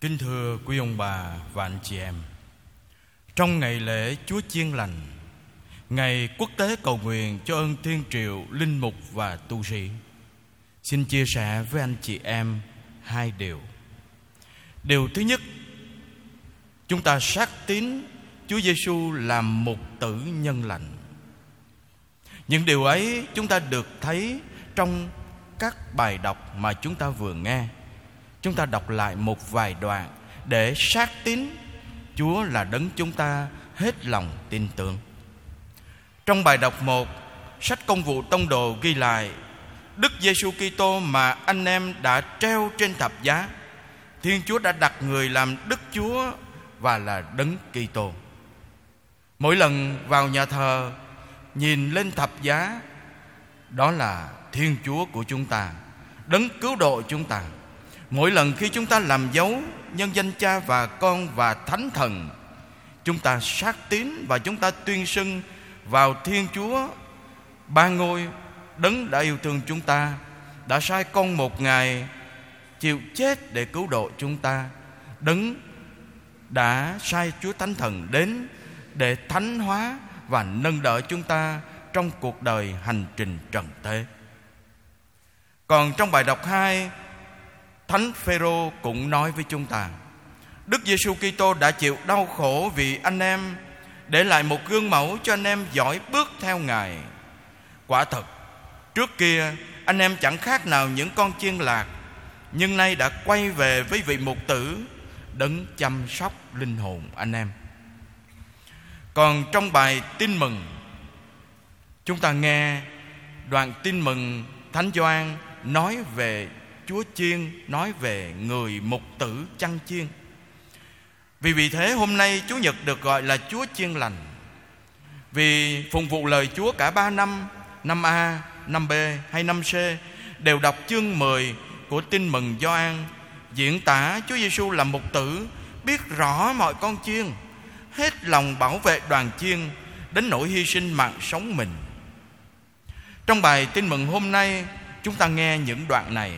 Kính thưa quý ông bà và anh chị em Trong ngày lễ Chúa Chiên Lành Ngày quốc tế cầu nguyện cho ơn thiên triệu, linh mục và tu sĩ Xin chia sẻ với anh chị em hai điều. Điều thứ nhất Chúng ta xác tín Chúa Giêsu làm một tử nhân lành. Những điều ấy chúng ta được thấy trong các bài đọc mà chúng ta vừa nghe. Chúng ta đọc lại một vài đoạn Để xác tín. Chúa là đấng chúng ta hết lòng tin tưởng. Trong bài đọc 1 Sách công vụ tông đồ ghi lại, Đức Giêsu Kitô mà anh em đã treo trên thập giá. Thiên Chúa đã đặt người làm Đức Chúa Và là đấng Kitô. Mỗi lần vào nhà thờ, Nhìn lên thập giá, Đó là Thiên Chúa của chúng ta, Đấng cứu độ chúng ta. Mỗi lần khi chúng ta làm dấu, Nhân danh cha và con và thánh thần, Chúng ta sát tín Và chúng ta tuyên xưng Vào Thiên Chúa. Ba ngôi Đấng đã yêu thương chúng ta, Đã sai con một ngày Chịu chết để cứu độ chúng ta. Đấng đã sai Chúa Thánh Thần đến Để thánh hóa và nâng đỡ chúng ta Trong cuộc đời hành trình trần thế. Còn trong bài đọc 2 Thánh Phêrô cũng nói với chúng ta, Đức Giêsu Kitô đã chịu đau khổ vì anh em, Để lại một gương mẫu cho anh em giỏi bước theo Ngài. Quả thật, Trước kia, anh em chẳng khác nào những con chiên lạc, Nhưng nay đã quay về với vị mục tử, Đấng chăm sóc linh hồn anh em. Còn trong bài tin mừng, Chúng ta nghe đoạn tin mừng Thánh Gioan nói về Chúa Chiên nói về người mục tử chăn chiên. Vì vì thế hôm nay Chúa Nhật được gọi là Chúa Chiên Lành. Vì phụng vụ lời Chúa cả ba năm Năm A, năm B hay năm C Đều đọc chương 10 của tin mừng Gioan Diễn tả Chúa Giêsu là mục tử Biết rõ mọi con chiên Hết lòng bảo vệ đoàn chiên Đến nỗi hy sinh mạng sống mình. Trong bài tin mừng hôm nay Chúng ta nghe những đoạn này.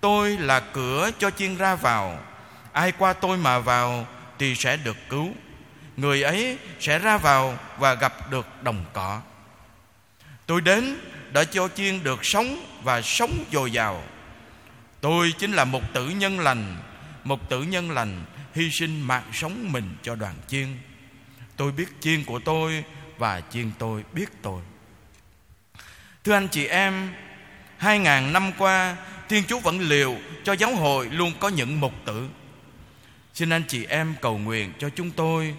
Tôi là cửa cho chiên ra vào. Ai qua tôi mà vào Thì sẽ được cứu. Người ấy sẽ ra vào Và gặp được đồng cỏ. Tôi đến đã cho chiên được sống Và sống dồi dào. Tôi chính là một tử nhân lành, Một tử nhân lành Hy sinh mạng sống mình cho đoàn chiên. Tôi biết chiên của tôi Và chiên tôi biết tôi. Thưa anh chị em, Hai ngàn năm qua Thiên Chúa vẫn liều cho giáo hội luôn có những mục tử. Xin anh chị em cầu nguyện cho chúng tôi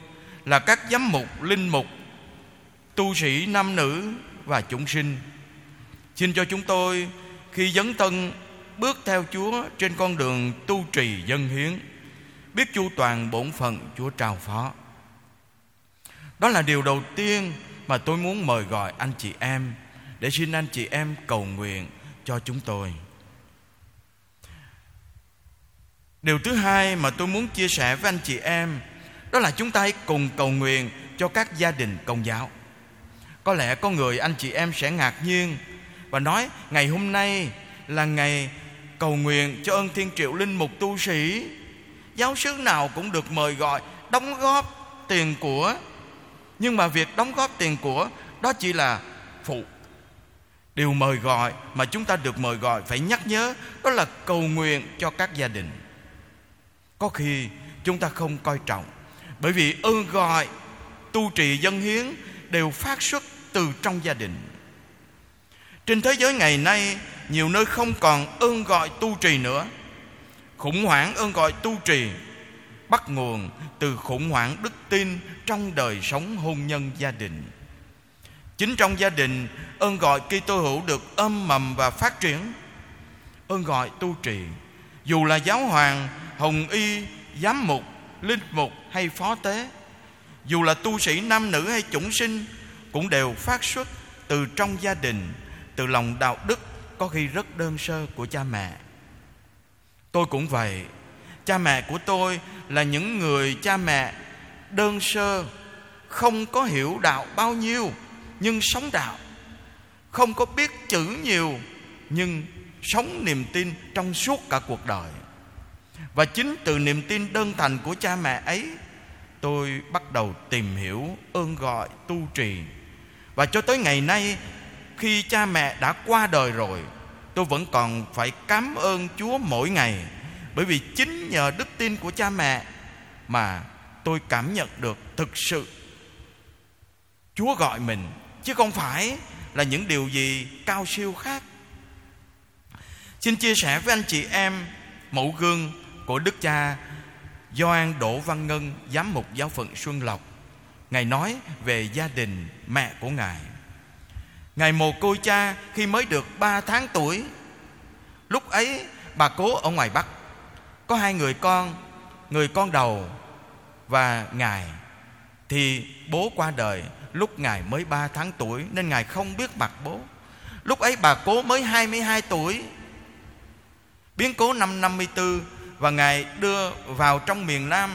Là các giám mục, linh mục Tu sĩ nam nữ và chúng sinh. Xin cho chúng tôi khi dấn thân bước theo Chúa Trên con đường tu trì dân hiến Biết chu toàn bổn phận Chúa trao phó. Đó là điều đầu tiên mà tôi muốn mời gọi anh chị em Để xin anh chị em cầu nguyện cho chúng tôi. Điều thứ hai mà tôi muốn chia sẻ với anh chị em, Đó là chúng ta hãy cùng cầu nguyện cho các gia đình công giáo. Có lẽ có người anh chị em sẽ ngạc nhiên Và nói, ngày hôm nay là ngày cầu nguyện cho ơn thiên triệu linh mục tu sĩ. Giáo sứ nào cũng được mời gọi, đóng góp tiền của. Nhưng mà việc đóng góp tiền của, đó chỉ là phụ. Điều mời gọi mà chúng ta được mời gọi phải nhắc nhớ, Đó là cầu nguyện cho các gia đình có khi chúng ta không coi trọng, bởi vì ơn gọi, tu trì dân hiến đều phát xuất từ trong gia đình. Trên thế giới ngày nay, nhiều nơi không còn ơn gọi tu trì nữa. Khủng hoảng ơn gọi tu trì bắt nguồn từ khủng hoảng đức tin trong đời sống hôn nhân gia đình. Chính trong gia đình, ơn gọi Kitô hữu được âm mầm và phát triển. Ơn gọi tu trì dù là giáo hoàng, hồng y, giám mục, linh mục hay phó tế, dù là tu sĩ nam nữ hay chủng sinh, cũng đều phát xuất từ trong gia đình, từ lòng đạo đức có khi rất đơn sơ của cha mẹ. Tôi cũng vậy. Cha mẹ của tôi là những người cha mẹ đơn sơ, không có hiểu đạo bao nhiêu, nhưng sống đạo. Không có biết chữ nhiều, nhưng sống niềm tin trong suốt cả cuộc đời. Và chính từ niềm tin đơn thành của cha mẹ ấy, tôi bắt đầu tìm hiểu, ơn gọi, tu trì. Và cho tới ngày nay, khi cha mẹ đã qua đời rồi, tôi vẫn còn phải cảm ơn chúa mỗi ngày. Bởi vì chính nhờ đức tin của cha mẹ mà tôi cảm nhận được thực sự chúa gọi mình, chứ không phải là những điều gì cao siêu khác xin chia sẻ với anh chị em mẫu gương của đức cha doan Đỗ Văn Ngân, giám mục giáo phận Xuân Lộc. Ngài nói về gia đình mẹ của ngài. Ngài mồ côi cha khi mới được 3 tháng tuổi. Lúc ấy, bà cố ở ngoài bắc. Có hai người con người con đầu và ngài. Thì bố qua đời lúc ngài mới 3 tháng tuổi, nên ngài không biết mặt bố. Lúc ấy bà cố mới 22 tuổi biến cố năm 54 và ngài đưa vào trong miền Nam.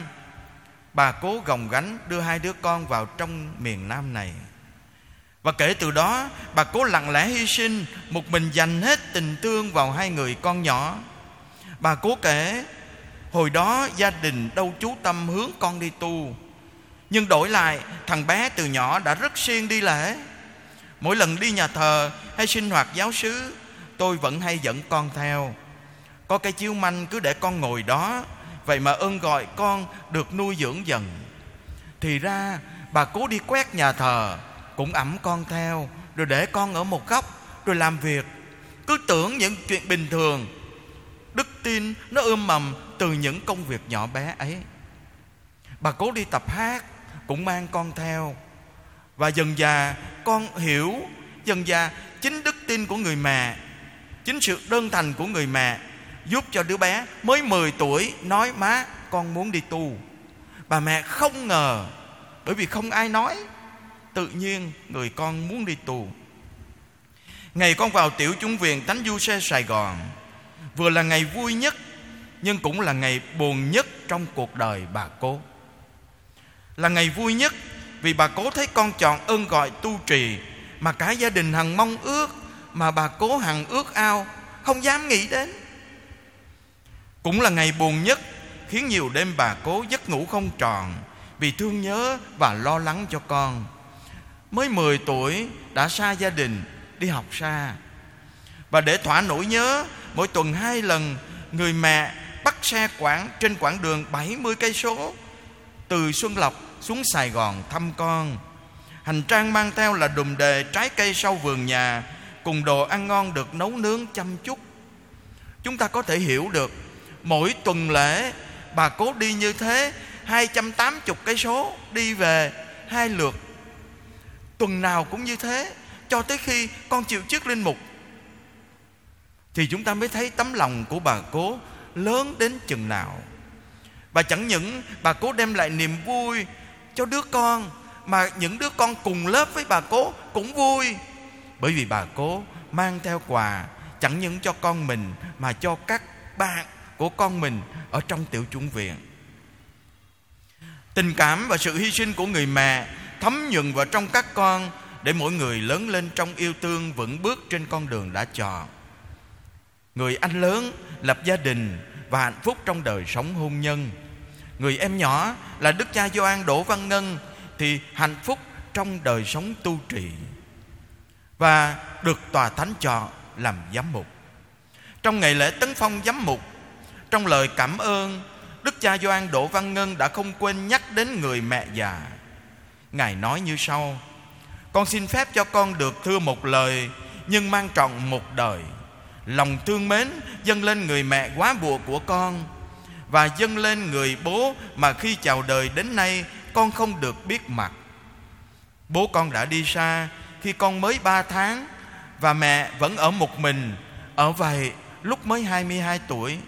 Bà cố gồng gánh đưa hai đứa con vào trong miền Nam này. Và kể từ đó, bà cố lặng lẽ hy sinh, một mình dành hết tình thương vào hai người con nhỏ. Bà cố kể, hồi đó gia đình đâu chú tâm hướng con đi tu, nhưng đổi lại, thằng bé từ nhỏ đã rất siêng đi lễ. Mỗi lần đi nhà thờ hay sinh hoạt giáo xứ, tôi vẫn hay dẫn con theo có cái chiếu manh cứ để con ngồi đó. Vậy mà ơn gọi con được nuôi dưỡng dần. Thì ra, bà cố đi quét nhà thờ, cũng ẩm con theo, rồi để con ở một góc, rồi làm việc. Cứ tưởng những chuyện bình thường, đức tin nó ươm mầm từ những công việc nhỏ bé ấy. Bà cố đi tập hát, cũng mang con theo. Và dần già, con hiểu, dần già chính đức tin của người mẹ, chính sự đơn thành của người mẹ giúp cho đứa bé mới 10 tuổi nói, má, con muốn đi tu. Bà mẹ không ngờ, bởi vì không ai nói, tự nhiên người con muốn đi tu. Ngày con vào tiểu chúng viện thánh du xe sài gòn, vừa là ngày vui nhất, nhưng cũng là ngày buồn nhất trong cuộc đời bà cố. Là ngày vui nhất vì bà cố thấy con chọn ơn gọi tu trì, mà cả gia đình hằng mong ước, mà bà cố hằng ước ao, không dám nghĩ đến cũng là ngày buồn nhất, khiến nhiều đêm bà cố giấc ngủ không tròn, vì thương nhớ và lo lắng cho con mới 10 tuổi, đã xa gia đình, đi học xa và để thỏa nỗi nhớ, mỗi tuần hai lần, người mẹ bắt xe quảng trên quãng đường 70 cây số, từ Xuân Lộc xuống Sài Gòn thăm con. Hành trang mang theo là đùm đề trái cây sau vườn nhà, cùng đồ ăn ngon được nấu nướng chăm chút. Chúng ta có thể hiểu được mỗi tuần lễ, bà cố đi như thế 280 cây số đi về hai lượt. Tuần nào cũng như thế, cho tới khi con chịu chức linh mục. Thì chúng ta mới thấy tấm lòng của bà cố lớn đến chừng nào. Và chẳng những bà cố đem lại niềm vui cho đứa con, mà những đứa con cùng lớp với bà cố cũng vui. Bởi vì bà cố mang theo quà chẳng những cho con mình, mà cho các bạn của con mình ở trong tiểu chủng viện. Tình cảm và sự hy sinh của người mẹ thấm nhuần vào trong các con để mỗi người lớn lên trong yêu thương vững bước trên con đường đã chọn người anh lớn lập gia đình và hạnh phúc trong đời sống hôn nhân. Người em nhỏ là đức cha Gioan Đỗ Văn Ngân thì hạnh phúc trong đời sống tu trì và được tòa thánh chọn làm giám mục. Trong ngày lễ tấn phong giám mục trong lời cảm ơn, đức cha Gioan Đỗ Văn Ngân đã không quên nhắc đến người mẹ già. Ngài nói như sau, con xin phép cho con được thưa một lời, nhưng mang trọn một đời. Lòng thương mến dâng lên người mẹ quá bùa của con, và dâng lên người bố mà khi chào đời đến nay con không được biết mặt. Bố con đã đi xa khi con mới ba tháng, và mẹ vẫn ở một mình, ở vậy lúc mới 22 tuổi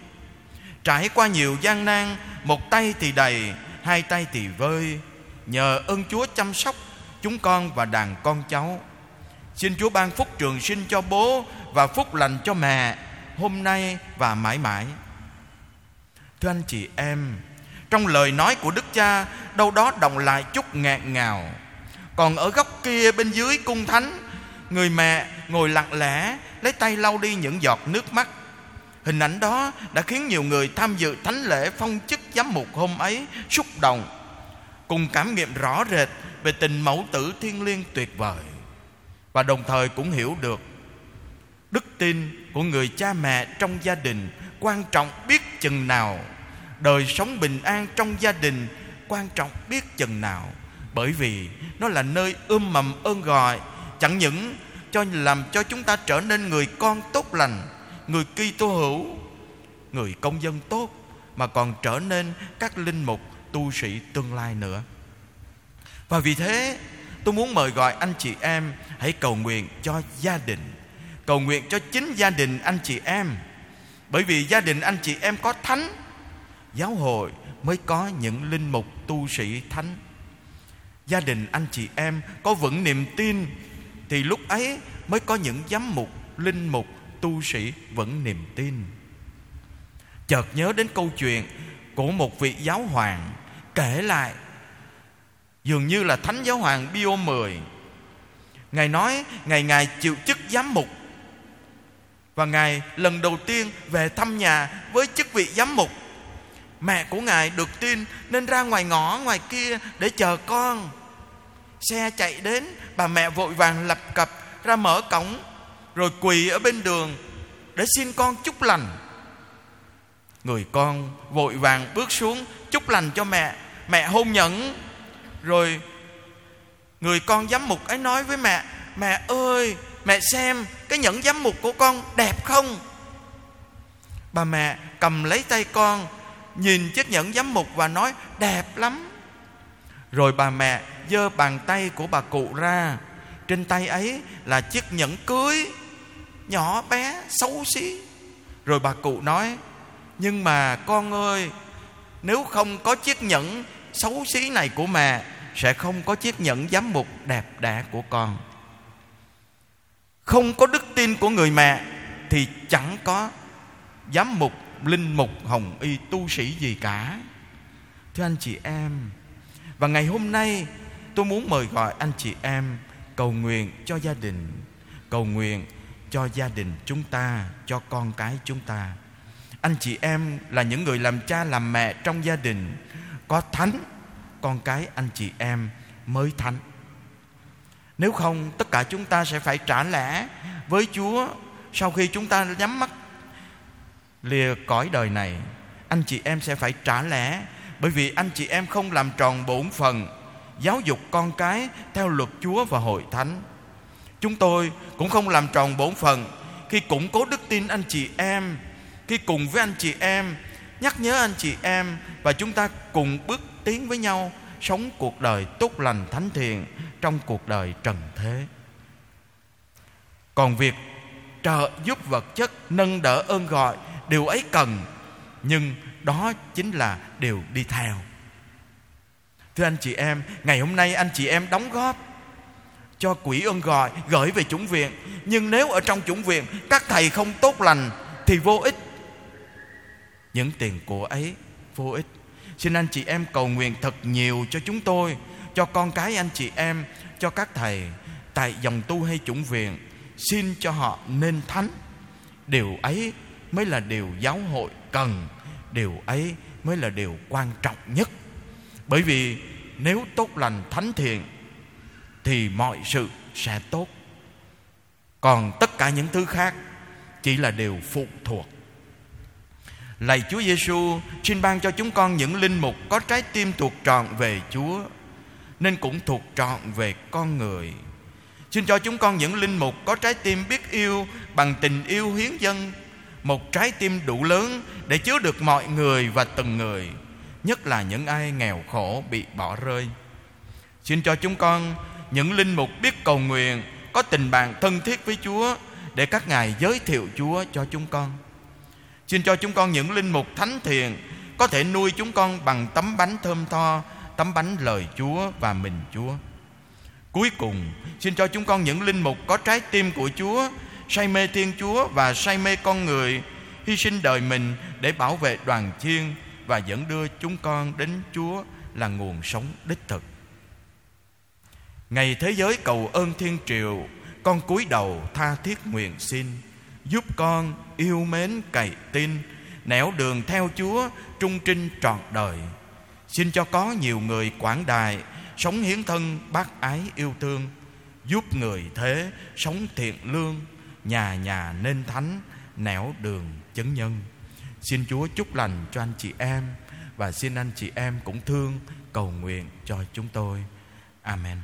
trải qua nhiều gian nan, một tay thì đầy, hai tay thì vơi. Nhờ ơn chúa chăm sóc chúng con và đàn con cháu. Xin chúa ban phúc trường sinh cho bố và phúc lành cho mẹ hôm nay và mãi mãi. Thưa anh chị em, trong lời nói của đức cha, đâu đó đồng lại chút ngạt ngào. Còn ở góc kia bên dưới cung thánh, người mẹ ngồi lặng lẽ, lấy tay lau đi những giọt nước mắt. Hình ảnh đó đã khiến nhiều người tham dự thánh lễ phong chức giám mục hôm ấy xúc động, cùng cảm nghiệm rõ rệt về tình mẫu tử thiên liêng tuyệt vời. Và đồng thời cũng hiểu được đức tin của người cha mẹ trong gia đình quan trọng biết chừng nào. Đời sống bình an trong gia đình quan trọng biết chừng nào. Bởi vì nó là nơi ươm mầm ơn gọi, chẳng những cho làm cho chúng ta trở nên người con tốt lành người Kitô hữu, người công dân tốt, mà còn trở nên các linh mục, tu sĩ tương lai nữa. Và vì thế, tôi muốn mời gọi anh chị em hãy cầu nguyện cho gia đình, cầu nguyện cho chính gia đình anh chị em. Bởi vì gia đình anh chị em có thánh, giáo hội mới có những linh mục, tu sĩ thánh. Gia đình anh chị em có vững niềm tin, thì lúc ấy mới có những giám mục, linh mục tu sĩ vẫn niềm tin. Chợt nhớ đến câu chuyện của một vị giáo hoàng kể lại, dường như là thánh giáo hoàng Pio 10 ngài nói, ngày ngài chịu chức giám mục. Và ngài lần đầu tiên về thăm nhà với chức vị giám mục. Mẹ của ngài được tin nên ra ngoài ngõ ngoài kia để chờ con. Xe chạy đến, bà mẹ vội vàng lập cập ra mở cổng rồi quỳ ở bên đường để xin con chúc lành. Người con vội vàng bước xuống chúc lành cho mẹ. Mẹ hôn nhẫn. Rồi người con giám mục ấy nói với mẹ mẹ ơi, mẹ xem cái nhẫn giám mục của con đẹp không? Bà mẹ cầm lấy tay con, nhìn chiếc nhẫn giám mục và nói, đẹp lắm. Rồi bà mẹ giơ bàn tay của bà cụ ra. Trên tay ấy là chiếc nhẫn cưới nhỏ bé, xấu xí. Rồi bà cụ nói, nhưng mà con ơi, nếu không có chiếc nhẫn xấu xí này của mẹ, sẽ không có chiếc nhẫn giám mục đẹp đẽ của con. Không có đức tin của người mẹ thì chẳng có giám mục linh mục hồng y tu sĩ gì cả. Thưa anh chị em, và ngày hôm nay tôi muốn mời gọi anh chị em cầu nguyện cho gia đình, cầu nguyện cho gia đình chúng ta, cho con cái chúng ta. Anh chị em là những người làm cha làm mẹ trong gia đình, có thánh, con cái anh chị em mới thánh. Nếu không, tất cả chúng ta sẽ phải trả lẽ với chúa sau khi chúng ta nhắm mắt, lìa cõi đời này. Anh chị em sẽ phải trả lẽ bởi vì anh chị em không làm tròn bổn phần giáo dục con cái theo luật chúa và hội thánh chúng tôi cũng không làm tròn bổn phận. Khi củng cố đức tin anh chị em, khi cùng với anh chị em, nhắc nhớ anh chị em và chúng ta cùng bước tiến với nhau, sống cuộc đời tốt lành thánh thiện trong cuộc đời trần thế. Còn việc trợ giúp vật chất nâng đỡ ơn gọi, điều ấy cần, nhưng đó chính là điều đi theo. Thưa anh chị em, ngày hôm nay anh chị em đóng góp cho quỹ ơn gọi gửi về chủng viện. Nhưng nếu ở trong chủng viện các thầy không tốt lành, thì vô ích. Những tiền của ấy, vô ích. Xin anh chị em cầu nguyện thật nhiều cho chúng tôi, cho con cái anh chị em, cho các thầy tại dòng tu hay chủng viện. Xin cho họ nên thánh. Điều ấy mới là điều giáo hội cần. Điều ấy mới là điều quan trọng nhất. Bởi vì nếu tốt lành thánh thiện thì mọi sự sẽ tốt. Còn tất cả những thứ khác chỉ là điều phụ thuộc. Lạy Chúa Giêsu xin ban cho chúng con những linh mục có trái tim thuộc trọn về Chúa, nên cũng thuộc trọn về con người. Xin cho chúng con những linh mục có trái tim biết yêu, bằng tình yêu hiến dân, một trái tim đủ lớn để chứa được mọi người và từng người, nhất là những ai nghèo khổ bị bỏ rơi. Xin cho chúng con những linh mục biết cầu nguyện, có tình bạn thân thiết với chúa, để các ngài giới thiệu chúa cho chúng con xin cho chúng con những linh mục thánh thiện, có thể nuôi chúng con bằng tấm bánh thơm tho, tấm bánh lời chúa và mình chúa cuối cùng, xin cho chúng con những linh mục có trái tim của chúa, say mê thiên chúa và say mê con người, hy sinh đời mình để bảo vệ đoàn chiên và dẫn đưa chúng con đến Chúa là nguồn sống đích thực. Ngày thế giới cầu ơn thiên triều, con cúi đầu tha thiết nguyện xin. Giúp con yêu mến cậy tin nẻo đường theo chúa trung trinh trọn đời. Xin cho có nhiều người quảng đài sống hiến thân bác ái yêu thương. Giúp người thế sống thiện lương nhà nhà nên thánh nẻo đường chấn nhân. Xin chúa chúc lành cho anh chị em và xin anh chị em cũng thương cầu nguyện cho chúng tôi. Amen.